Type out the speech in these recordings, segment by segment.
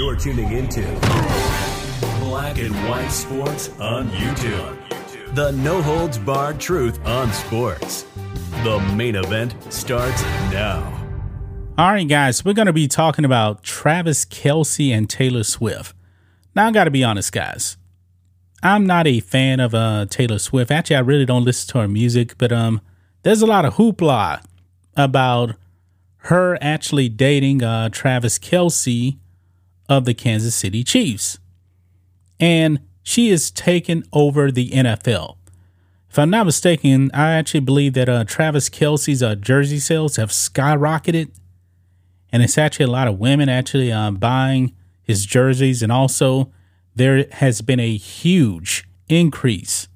You're tuning into Black and White Sports on YouTube. The no holds barred truth on sports. The main event starts now. All right, guys, we're going to be talking about Travis Kelce and Taylor Swift. Now, I got to be honest, guys. I'm not a fan of uh, Taylor Swift. Actually, I really don't listen to her music, but um, there's a lot of hoopla about her actually dating uh, Travis Kelce of the Kansas City Chiefs. And she is taking over the NFL. If I'm not mistaken, I actually believe that uh, Travis Kelce's uh, jersey sales have skyrocketed. And it's actually a lot of women actually uh, buying his jerseys. And also, there has been a huge increase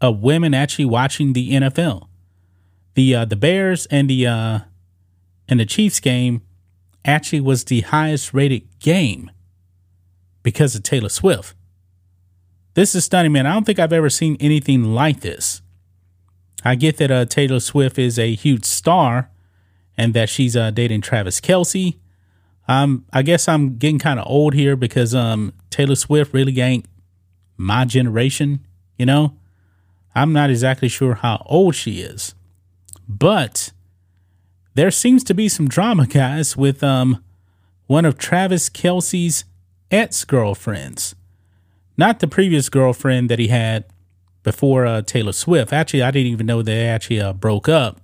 of women actually watching the NFL. The uh, the Bears and the uh, and the Chiefs game actually was the highest rated game because of Taylor Swift. This is stunning, man. I don't think I've ever seen anything like this. I get that uh, Taylor Swift is a huge star and that she's uh, dating Travis Kelce. Um, I guess I'm getting kind of old here because um, Taylor Swift really ain't my generation, you know? I'm not exactly sure how old she is. But there seems to be some drama, guys, with um, one of Travis Kelce's ex girlfriends. Not the previous girlfriend that he had before uh, Taylor Swift. Actually, I didn't even know they actually uh, broke up,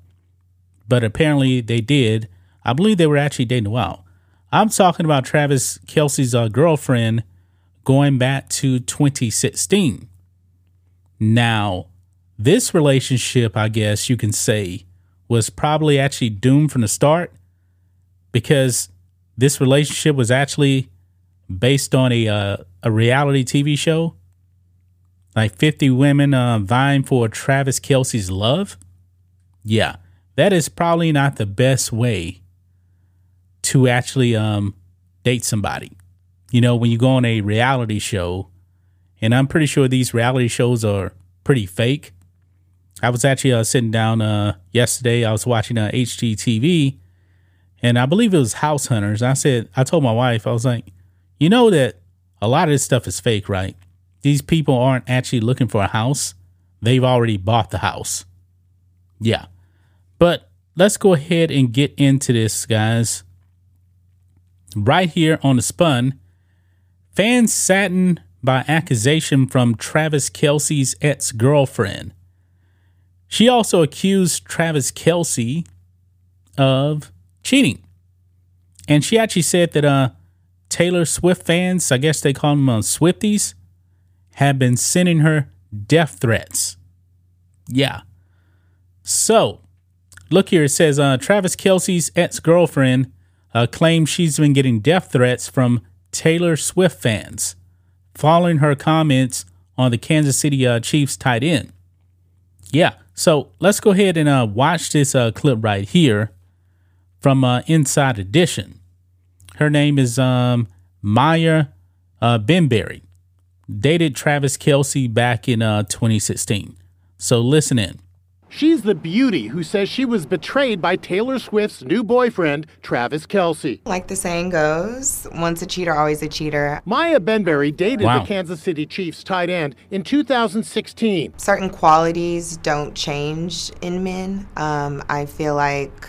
but apparently they did. I believe they were actually dating while. I'm talking about Travis Kelce's uh, girlfriend going back to 2016. Now, this relationship, I guess you can say, was probably actually doomed from the start because this relationship was actually based on a uh, a reality TV show, like 50 women uh, vying for Travis Kelce's love. Yeah, that is probably not the best way to actually um, date somebody. You know, when you go on a reality show, and I'm pretty sure these reality shows are pretty fake. I was actually uh, sitting down uh, yesterday. I was watching uh, HGTV, and I believe it was House Hunters. I said, I told my wife, I was like, you know that a lot of this stuff is fake, right? These people aren't actually looking for a house. They've already bought the house. Yeah. But let's go ahead and get into this, guys. Right here on the spun, fans saddened by accusation from Travis Kelce's ex girlfriend. She also accused Travis Kelce of cheating. And she actually said that uh, Taylor Swift fans, I guess they call them uh, Swifties, have been sending her death threats. Yeah. So, look here. It says uh, Travis Kelce's ex girlfriend uh, claims she's been getting death threats from Taylor Swift fans following her comments on the Kansas City uh, Chiefs tight end. Yeah. So, let's go ahead and uh, watch this uh, clip right here from uh, Inside Edition. Her name is um, Maya uh, Benberry. Dated Travis Kelce back in uh, 2016. So listen in. She's the beauty who says she was betrayed by Taylor Swift's new boyfriend, Travis Kelce. Like the saying goes, once a cheater, always a cheater. Maya Benberry dated Wow. the Kansas City Chiefs tight end in 2016. Certain qualities don't change in men. Um, I feel like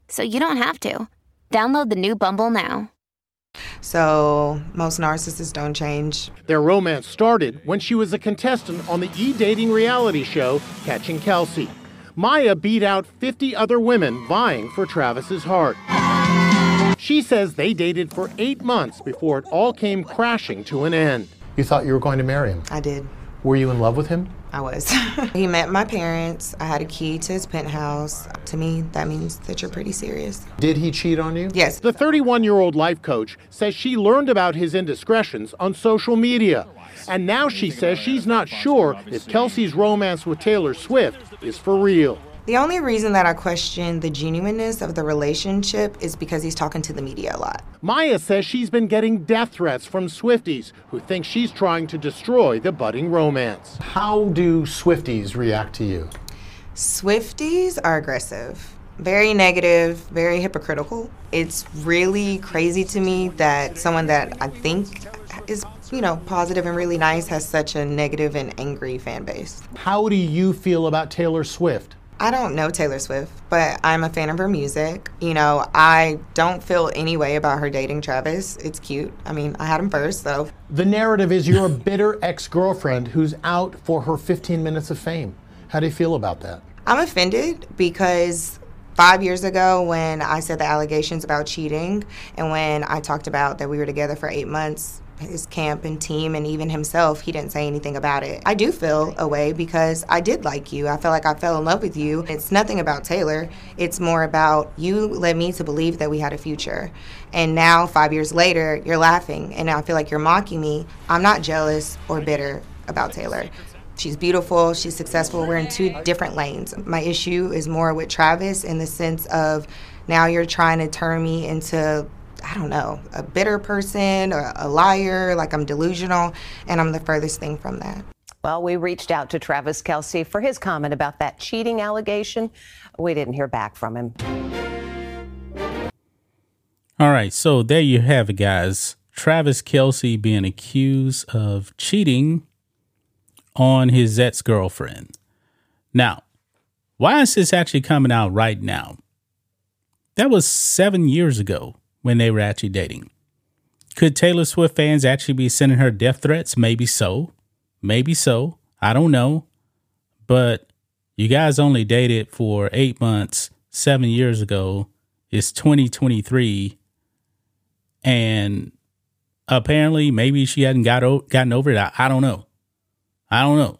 so you don't have to. Download the new Bumble now. So, most narcissists don't change. Their romance started when she was a contestant on the e dating reality show Catching Kelce. Maya beat out 50 other women vying for Travis's heart. She says they dated for eight months before it all came crashing to an end. You thought you were going to marry him? I did. Were you in love with him? I was. he met my parents. I had a key to his penthouse. To me, that means that you're pretty serious. Did he cheat on you? Yes. The 31 year old life coach says she learned about his indiscretions on social media. And now she says she's not sure if Kelce's romance with Taylor Swift is for real. The only reason that I question the genuineness of the relationship is because he's talking to the media a lot. Maya says she's been getting death threats from Swifties who think she's trying to destroy the budding romance. How do Swifties react to you? Swifties are aggressive, very negative, very hypocritical. It's really crazy to me that someone that I think is, you know, positive and really nice has such a negative and angry fan base. How do you feel about Taylor Swift? I don't know Taylor Swift, but I'm a fan of her music. You know, I don't feel any way about her dating Travis. It's cute. I mean, I had him first, so. The narrative is you're a bitter ex girlfriend who's out for her 15 minutes of fame. How do you feel about that? I'm offended because five years ago, when I said the allegations about cheating, and when I talked about that we were together for eight months, his camp and team and even himself, he didn't say anything about it. I do feel a way because I did like you. I felt like I fell in love with you. It's nothing about Taylor. It's more about you led me to believe that we had a future. And now, five years later, you're laughing and I feel like you're mocking me. I'm not jealous or bitter about Taylor. She's beautiful, she's successful. We're in two different lanes. My issue is more with Travis in the sense of now you're trying to turn me into I don't know, a bitter person or a liar, like I'm delusional, and I'm the furthest thing from that. Well, we reached out to Travis Kelce for his comment about that cheating allegation. We didn't hear back from him. All right, so there you have it, guys. Travis Kelce being accused of cheating on his ex girlfriend. Now, why is this actually coming out right now? That was seven years ago when they were actually dating. Could Taylor Swift fans actually be sending her death threats? Maybe so. Maybe so. I don't know. But you guys only dated for eight months, seven years ago. It's 2023. And apparently, maybe she hadn't got o- gotten over it. I, I don't know. I don't know.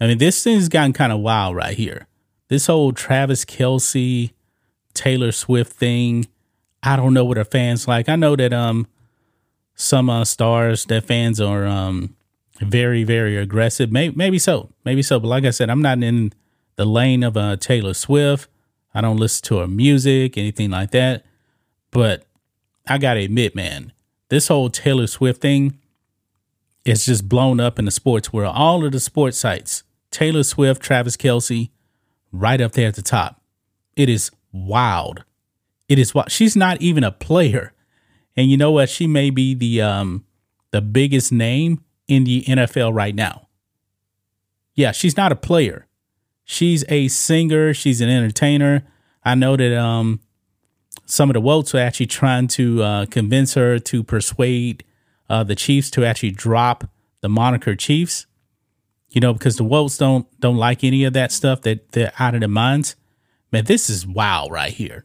I mean, this thing's gotten kind of wild right here. This whole Travis Kelce, Taylor Swift thing I don't know what her fans like. I know that um some uh, stars that fans are um very very aggressive. Maybe maybe so, maybe so. But like I said, I'm not in the lane of uh Taylor Swift. I don't listen to her music, anything like that. But I gotta admit, man, this whole Taylor Swift thing is just blown up in the sports world. All of the sports sites, Taylor Swift, Travis Kelce, right up there at the top. It is wild it is what she's not even a player. And you know what? She may be the um the biggest name in the NFL right now. Yeah, she's not a player. She's a singer, she's an entertainer. I know that um some of the votes are actually trying to uh, convince her to persuade uh, the Chiefs to actually drop the moniker Chiefs. You know, because the votes don't don't like any of that stuff that they're out of their minds. Man, this is wow right here